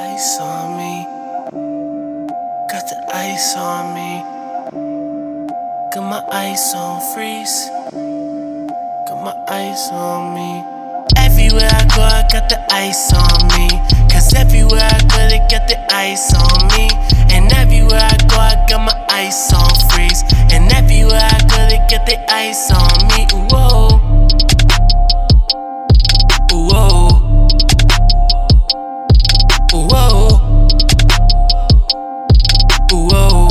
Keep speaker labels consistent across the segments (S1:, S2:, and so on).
S1: Ice on me. Got the ice on me. Got my ice on freeze. Got my ice on me. Everywhere I go, I got the ice on me. Cause everywhere I go, they got the ice on me. And everywhere I go, I got my ice on freeze. And everywhere I go, they got the ice on me. Whoa. Whoa.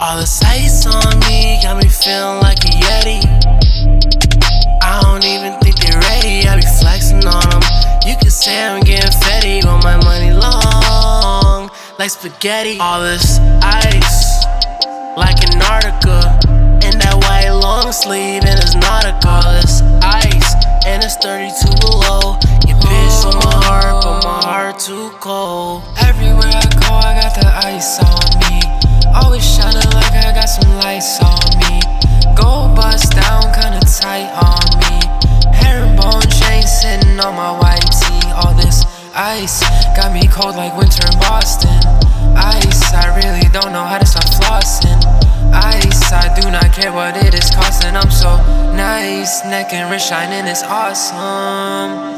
S1: All the sights on me got me feeling like a Yeti. I don't even think they're ready. I be flexing on them. You can say I'm getting fetty, but my money long like spaghetti. All this ice, like Antarctica. And that white long sleeve, and it's Nautica. All this ice, and it's 32
S2: ice on me. Always shining like I got some lights on me. Gold bust down, kinda tight on me. Herringbone chain sitting on my white tee. All this ice got me cold like winter in Boston. Ice, I really don't know how to stop flossing. Ice, I do not care what it is costing. I'm so nice, neck and wrist shining, it's awesome.